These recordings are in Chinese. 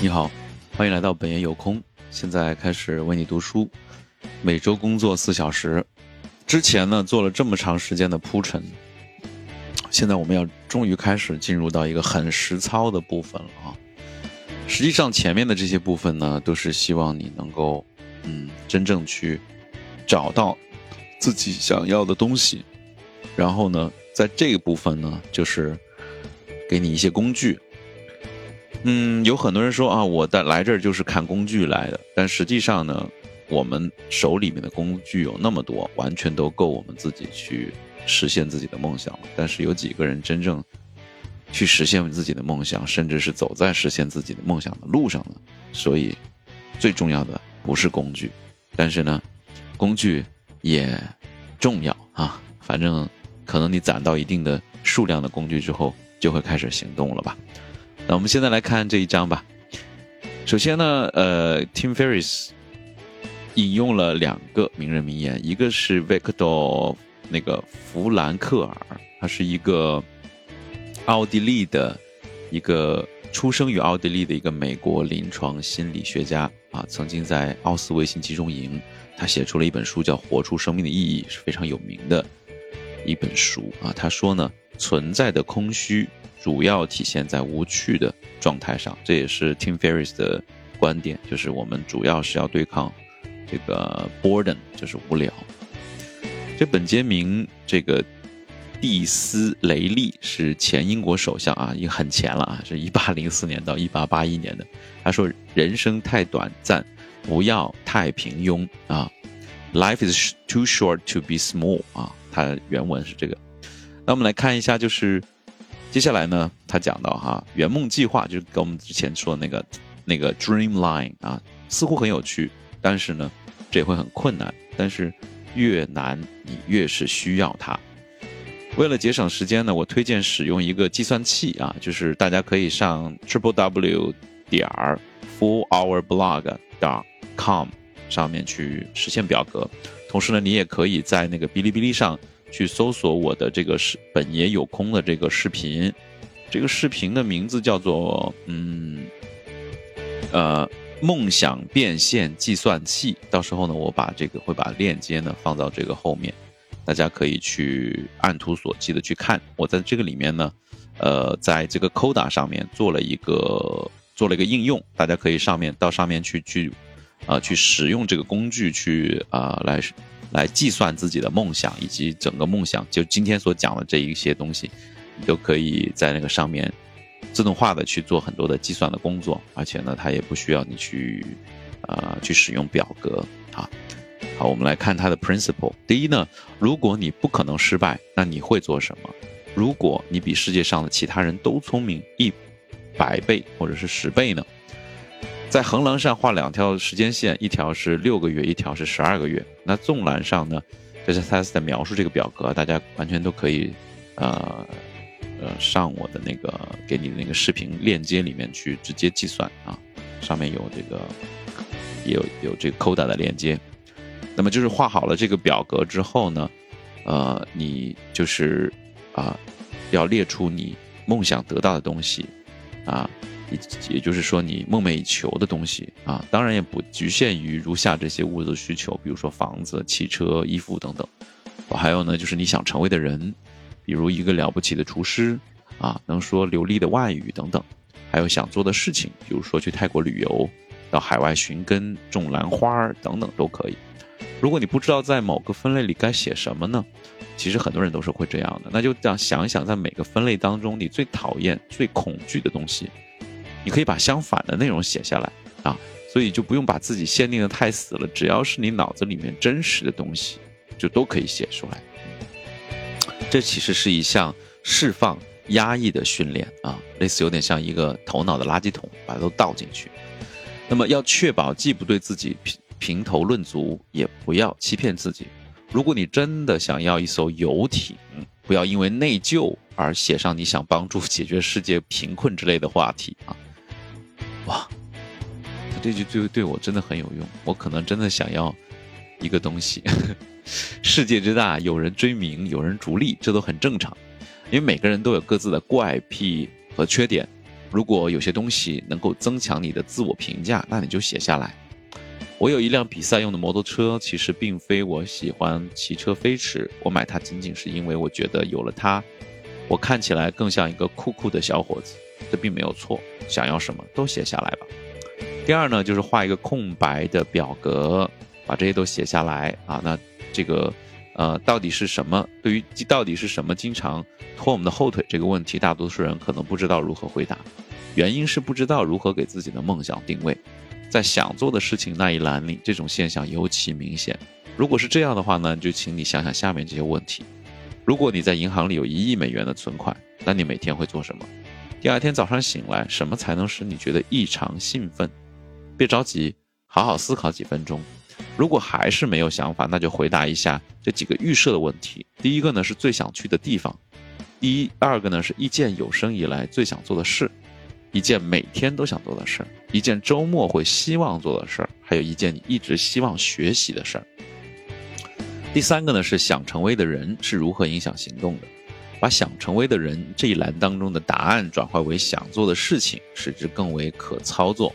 你好，欢迎来到本爷有空。现在开始为你读书，每周工作四小时。之前呢做了这么长时间的铺陈，现在我们要终于开始进入到一个很实操的部分了啊。实际上前面的这些部分呢，都是希望你能够嗯真正去找到自己想要的东西，然后呢，在这个部分呢，就是给你一些工具。嗯，有很多人说啊，我的来这儿就是看工具来的，但实际上呢，我们手里面的工具有那么多，完全都够我们自己去实现自己的梦想了。但是有几个人真正去实现自己的梦想，甚至是走在实现自己的梦想的路上呢？所以，最重要的不是工具，但是呢，工具也重要啊。反正可能你攒到一定的数量的工具之后，就会开始行动了吧。那我们现在来看这一章吧。首先呢，呃，Tim Ferriss 引用了两个名人名言，一个是 Victor 那个弗兰克尔，他是一个奥地利的一个出生于奥地利的一个美国临床心理学家啊，曾经在奥斯维辛集中营，他写出了一本书叫《活出生命的意义》，是非常有名的一本书啊。他说呢，存在的空虚。主要体现在无趣的状态上，这也是 Tim Ferriss 的观点，就是我们主要是要对抗这个 boredom，就是无聊。这本杰明这个蒂斯雷利是前英国首相啊，已经很前了啊，是一八零四年到一八八一年的。他说：“人生太短暂，不要太平庸啊，Life is too short to be small 啊。”它原文是这个。那我们来看一下，就是。接下来呢，他讲到哈圆梦计划，就是跟我们之前说的那个那个 dreamline 啊，似乎很有趣，但是呢，这也会很困难。但是越难，你越是需要它。为了节省时间呢，我推荐使用一个计算器啊，就是大家可以上 triple w 点儿 for our blog dot com 上面去实现表格。同时呢，你也可以在那个哔哩哔哩上。去搜索我的这个视本爷有空的这个视频，这个视频的名字叫做嗯，呃，梦想变现计算器。到时候呢，我把这个会把链接呢放到这个后面，大家可以去按图索骥的去看。我在这个里面呢，呃，在这个 Coda 上面做了一个做了一个应用，大家可以上面到上面去去啊去使用这个工具去啊来。来计算自己的梦想以及整个梦想，就今天所讲的这一些东西，你都可以在那个上面自动化的去做很多的计算的工作，而且呢，它也不需要你去啊去使用表格啊。好，我们来看它的 principle。第一呢，如果你不可能失败，那你会做什么？如果你比世界上的其他人都聪明一百倍或者是十倍呢？在横栏上画两条时间线，一条是六个月，一条是十二个月。那纵栏上呢，这是他在描述这个表格，大家完全都可以，呃，呃，上我的那个给你的那个视频链接里面去直接计算啊，上面有这个，有有这个 Coda 的链接。那么就是画好了这个表格之后呢，呃，你就是啊，要列出你梦想得到的东西啊。也就是说，你梦寐以求的东西啊，当然也不局限于如下这些物质需求，比如说房子、汽车、衣服等等。还有呢，就是你想成为的人，比如一个了不起的厨师啊，能说流利的外语等等。还有想做的事情，比如说去泰国旅游、到海外寻根、种兰花等等都可以。如果你不知道在某个分类里该写什么呢？其实很多人都是会这样的，那就这样想一想，在每个分类当中，你最讨厌、最恐惧的东西。你可以把相反的内容写下来啊，所以就不用把自己限定的太死了，只要是你脑子里面真实的东西，就都可以写出来。这其实是一项释放压抑的训练啊，类似有点像一个头脑的垃圾桶，把它都倒进去。那么要确保既不对自己评评头论足，也不要欺骗自己。如果你真的想要一艘游艇，不要因为内疚而写上你想帮助解决世界贫困之类的话题啊。哇，这句对对我真的很有用。我可能真的想要一个东西。世界之大，有人追名，有人逐利，这都很正常。因为每个人都有各自的怪癖和缺点，如果有些东西能够增强你的自我评价，那你就写下来。我有一辆比赛用的摩托车，其实并非我喜欢骑车飞驰，我买它仅仅是因为我觉得有了它，我看起来更像一个酷酷的小伙子。这并没有错，想要什么都写下来吧。第二呢，就是画一个空白的表格，把这些都写下来啊。那这个，呃，到底是什么？对于到底是什么经常拖我们的后腿这个问题，大多数人可能不知道如何回答。原因是不知道如何给自己的梦想定位。在想做的事情那一栏里，这种现象尤其明显。如果是这样的话呢，就请你想想下面这些问题：如果你在银行里有一亿美元的存款，那你每天会做什么？第二天早上醒来，什么才能使你觉得异常兴奋？别着急，好好思考几分钟。如果还是没有想法，那就回答一下这几个预设的问题。第一个呢是最想去的地方，第一二个呢是一件有生以来最想做的事。一件每天都想做的事，一件周末会希望做的事，还有一件你一直希望学习的事儿。第三个呢是想成为的人是如何影响行动的，把想成为的人这一栏当中的答案转化为想做的事情，使之更为可操作。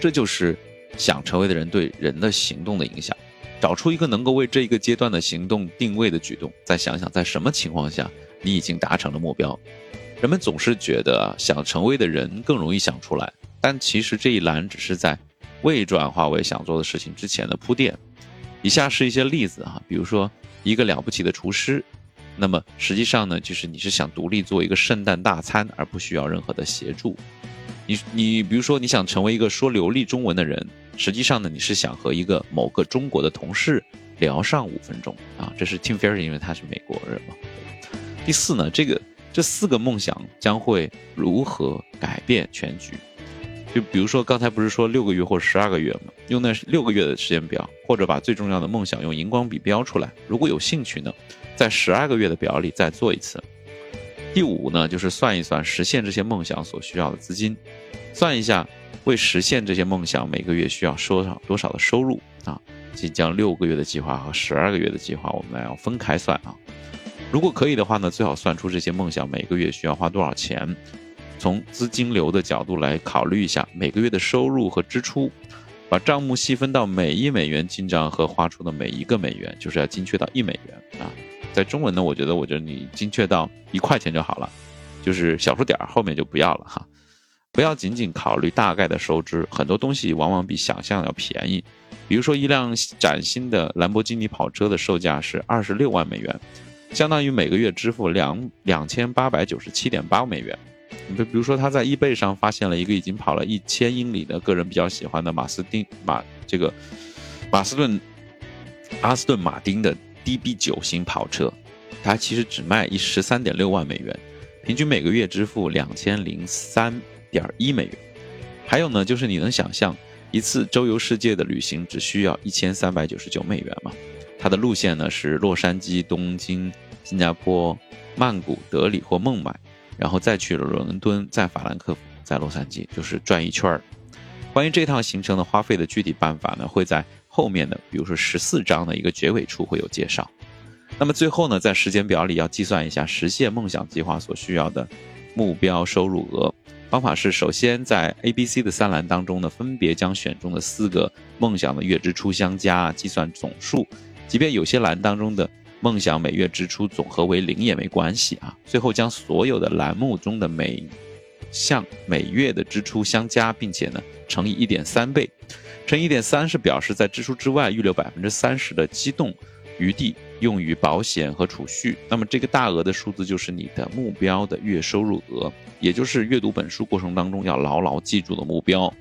这就是想成为的人对人的行动的影响。找出一个能够为这一个阶段的行动定位的举动，再想想在什么情况下你已经达成了目标。人们总是觉得想成为的人更容易想出来，但其实这一栏只是在未转化为想做的事情之前的铺垫。以下是一些例子哈，比如说一个了不起的厨师，那么实际上呢，就是你是想独立做一个圣诞大餐，而不需要任何的协助。你你比如说你想成为一个说流利中文的人，实际上呢，你是想和一个某个中国的同事聊上五分钟啊，这是 Tim Ferriss，因为他是美国人嘛。第四呢，这个。这四个梦想将会如何改变全局？就比如说刚才不是说六个月或十二个月吗？用那六个月的时间表，或者把最重要的梦想用荧光笔标出来。如果有兴趣呢，在十二个月的表里再做一次。第五呢，就是算一算实现这些梦想所需要的资金，算一下为实现这些梦想每个月需要多少多少的收入啊。即将六个月的计划和十二个月的计划，我们要分开算啊。如果可以的话呢，最好算出这些梦想每个月需要花多少钱，从资金流的角度来考虑一下每个月的收入和支出，把账目细分到每一美元进账和花出的每一个美元，就是要精确到一美元啊。在中文呢，我觉得我觉得你精确到一块钱就好了，就是小数点儿后面就不要了哈。不要仅仅考虑大概的收支，很多东西往往比想象要便宜。比如说一辆崭新的兰博基尼跑车的售价是二十六万美元。相当于每个月支付两两千八百九十七点八美元。你比比如说，他在易贝上发现了一个已经跑了一千英里的个人比较喜欢的马斯丁马这个马斯顿阿斯顿马丁的 DB 九型跑车，它其实只卖一十三点六万美元，平均每个月支付两千零三点一美元。还有呢，就是你能想象一次周游世界的旅行只需要一千三百九十九美元吗？它的路线呢是洛杉矶、东京、新加坡、曼谷、德里或孟买，然后再去了伦敦，再法兰克福，在洛杉矶，就是转一圈儿。关于这趟行程的花费的具体办法呢，会在后面的，比如说十四章的一个结尾处会有介绍。那么最后呢，在时间表里要计算一下实现梦想计划所需要的目标收入额。方法是，首先在 A、B、C 的三栏当中呢，分别将选中的四个梦想的月支出相加，计算总数。即便有些栏当中的梦想每月支出总和为零也没关系啊。最后将所有的栏目中的每项每月的支出相加，并且呢乘以一点三倍，乘一点三是表示在支出之外预留百分之三十的机动余地用于保险和储蓄。那么这个大额的数字就是你的目标的月收入额，也就是阅读本书过程当中要牢牢记住的目标。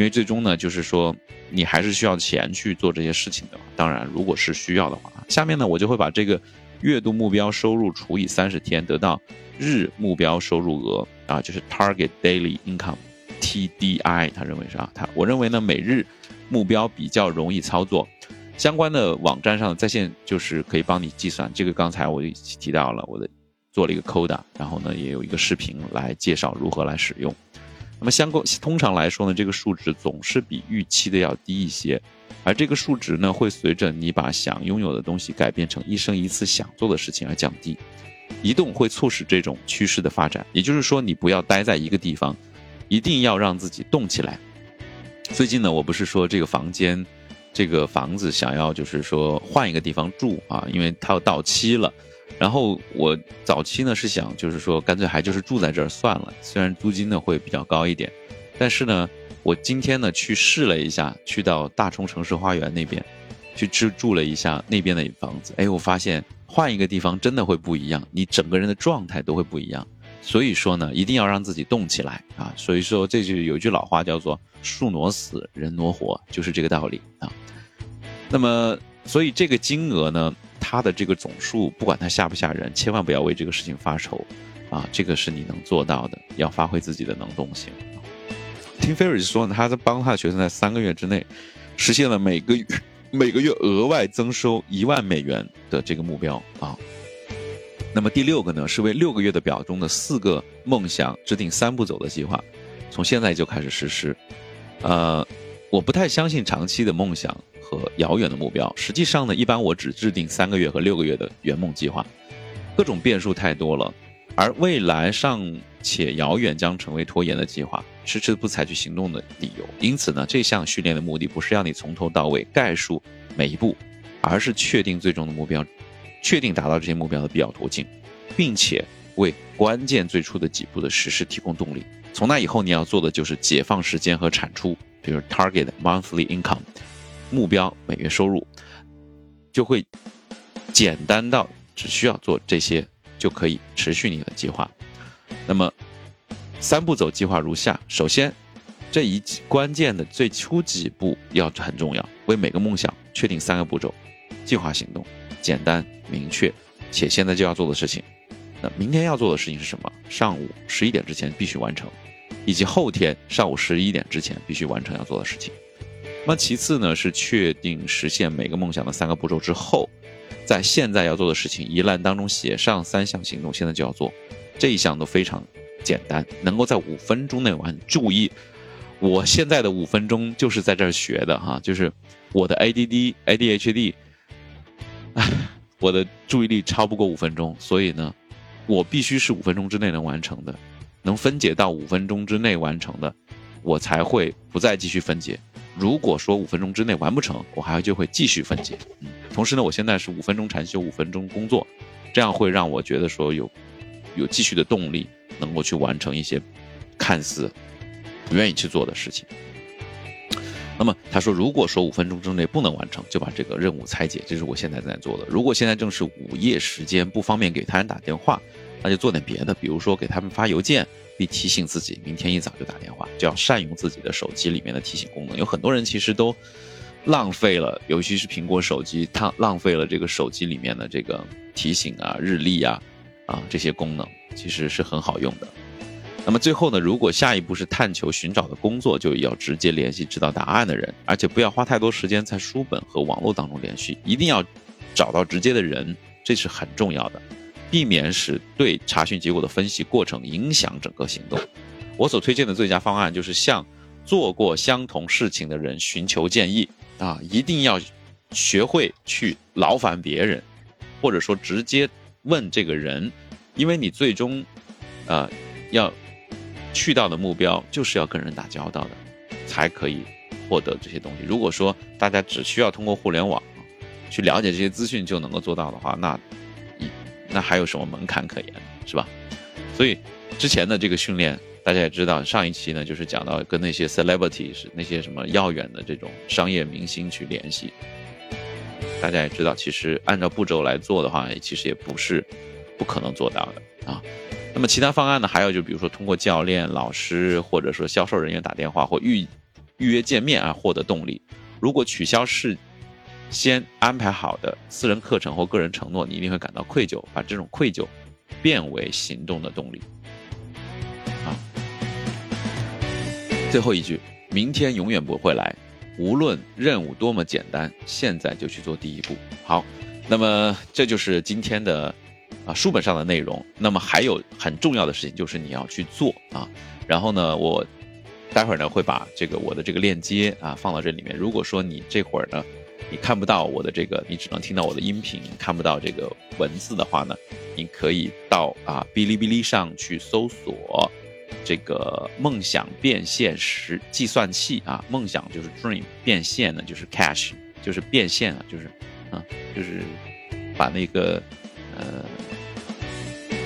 因为最终呢，就是说你还是需要钱去做这些事情的嘛。当然，如果是需要的话，下面呢我就会把这个月度目标收入除以三十天，得到日目标收入额啊，就是 Target Daily Income（TDI）。他认为是啊，他我认为呢每日目标比较容易操作，相关的网站上在线就是可以帮你计算。这个刚才我就提到了，我的做了一个 Coda，然后呢也有一个视频来介绍如何来使用。那么相关通常来说呢，这个数值总是比预期的要低一些，而这个数值呢，会随着你把想拥有的东西改变成一生一次想做的事情而降低。移动会促使这种趋势的发展，也就是说，你不要待在一个地方，一定要让自己动起来。最近呢，我不是说这个房间，这个房子想要就是说换一个地方住啊，因为它要到期了。然后我早期呢是想就是说干脆还就是住在这儿算了，虽然租金呢会比较高一点，但是呢，我今天呢去试了一下，去到大冲城市花园那边，去住住了一下那边的房子，哎，我发现换一个地方真的会不一样，你整个人的状态都会不一样。所以说呢，一定要让自己动起来啊！所以说，这就有一句老话叫做“树挪死，人挪活”，就是这个道理啊。那么，所以这个金额呢，他的这个总数，不管他吓不吓人，千万不要为这个事情发愁啊！这个是你能做到的，要发挥自己的能动性。听 Ferris 说呢，他在帮他的学生在三个月之内，实现了每个月每个月额外增收一万美元的这个目标啊。那么第六个呢，是为六个月的表中的四个梦想制定三步走的计划，从现在就开始实施。呃，我不太相信长期的梦想和遥远的目标。实际上呢，一般我只制定三个月和六个月的圆梦计划，各种变数太多了，而未来尚且遥远将成为拖延的计划，迟迟不采取行动的理由。因此呢，这项训练的目的不是要你从头到尾概述每一步，而是确定最终的目标。确定达到这些目标的必要途径，并且为关键最初的几步的实施提供动力。从那以后，你要做的就是解放时间和产出，比如 target monthly income，目标每月收入，就会简单到只需要做这些就可以持续你的计划。那么三步走计划如下：首先，这一关键的最初几步要很重要，为每个梦想确定三个步骤，计划行动。简单明确，且现在就要做的事情。那明天要做的事情是什么？上午十一点之前必须完成，以及后天上午十一点之前必须完成要做的事情。那么其次呢，是确定实现每个梦想的三个步骤之后，在现在要做的事情一栏当中写上三项行动，现在就要做。这一项都非常简单，能够在五分钟内完。注意，我现在的五分钟就是在这儿学的哈，就是我的 ADD ADHD。我的注意力超不过五分钟，所以呢，我必须是五分钟之内能完成的，能分解到五分钟之内完成的，我才会不再继续分解。如果说五分钟之内完不成，我还就会继续分解。嗯，同时呢，我现在是五分钟禅修，五分钟工作，这样会让我觉得说有有继续的动力，能够去完成一些看似不愿意去做的事情。那么他说，如果说五分钟之内不能完成，就把这个任务拆解，这是我现在在做的。如果现在正是午夜时间，不方便给他人打电话，那就做点别的，比如说给他们发邮件，并提醒自己明天一早就打电话，就要善用自己的手机里面的提醒功能。有很多人其实都浪费了，尤其是苹果手机，它浪费了这个手机里面的这个提醒啊、日历啊、啊这些功能，其实是很好用的。那么最后呢，如果下一步是探求寻找的工作，就要直接联系知道答案的人，而且不要花太多时间在书本和网络当中联系，一定要找到直接的人，这是很重要的，避免使对查询结果的分析过程影响整个行动。我所推荐的最佳方案就是向做过相同事情的人寻求建议啊，一定要学会去劳烦别人，或者说直接问这个人，因为你最终，呃，要。去到的目标就是要跟人打交道的，才可以获得这些东西。如果说大家只需要通过互联网去了解这些资讯就能够做到的话，那，那还有什么门槛可言，是吧？所以之前的这个训练，大家也知道，上一期呢就是讲到跟那些 celebrity 是那些什么遥远的这种商业明星去联系。大家也知道，其实按照步骤来做的话，其实也不是不可能做到的啊。那么其他方案呢？还有就比如说通过教练、老师或者说销售人员打电话或预预约见面啊，获得动力。如果取消是先安排好的私人课程或个人承诺，你一定会感到愧疚，把这种愧疚变为行动的动力。啊，最后一句，明天永远不会来，无论任务多么简单，现在就去做第一步。好，那么这就是今天的。啊，书本上的内容，那么还有很重要的事情就是你要去做啊。然后呢，我待会儿呢会把这个我的这个链接啊放到这里面。如果说你这会儿呢你看不到我的这个，你只能听到我的音频，看不到这个文字的话呢，你可以到啊哔哩哔哩上去搜索这个梦想变现时计算器啊，梦想就是 dream，变现呢就是 cash，就是变现啊，就是啊，就是把那个呃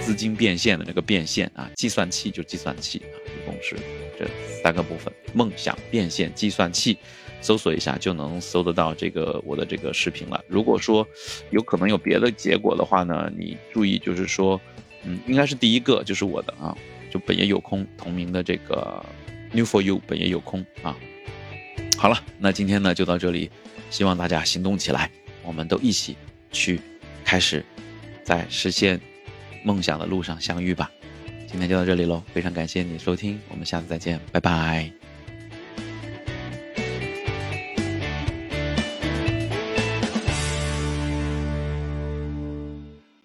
资金变现的那个变现啊，计算器就计算器啊，一共是这三个部分，梦想变现计算器。搜索一下就能搜得到这个我的这个视频了。如果说有可能有别的结果的话呢，你注意就是说，嗯，应该是第一个就是我的啊，就本业有空同名的这个 New for You 本业有空啊。好了，那今天呢就到这里，希望大家行动起来，我们都一起去开始在实现梦想的路上相遇吧。今天就到这里喽，非常感谢你收听，我们下次再见，拜拜。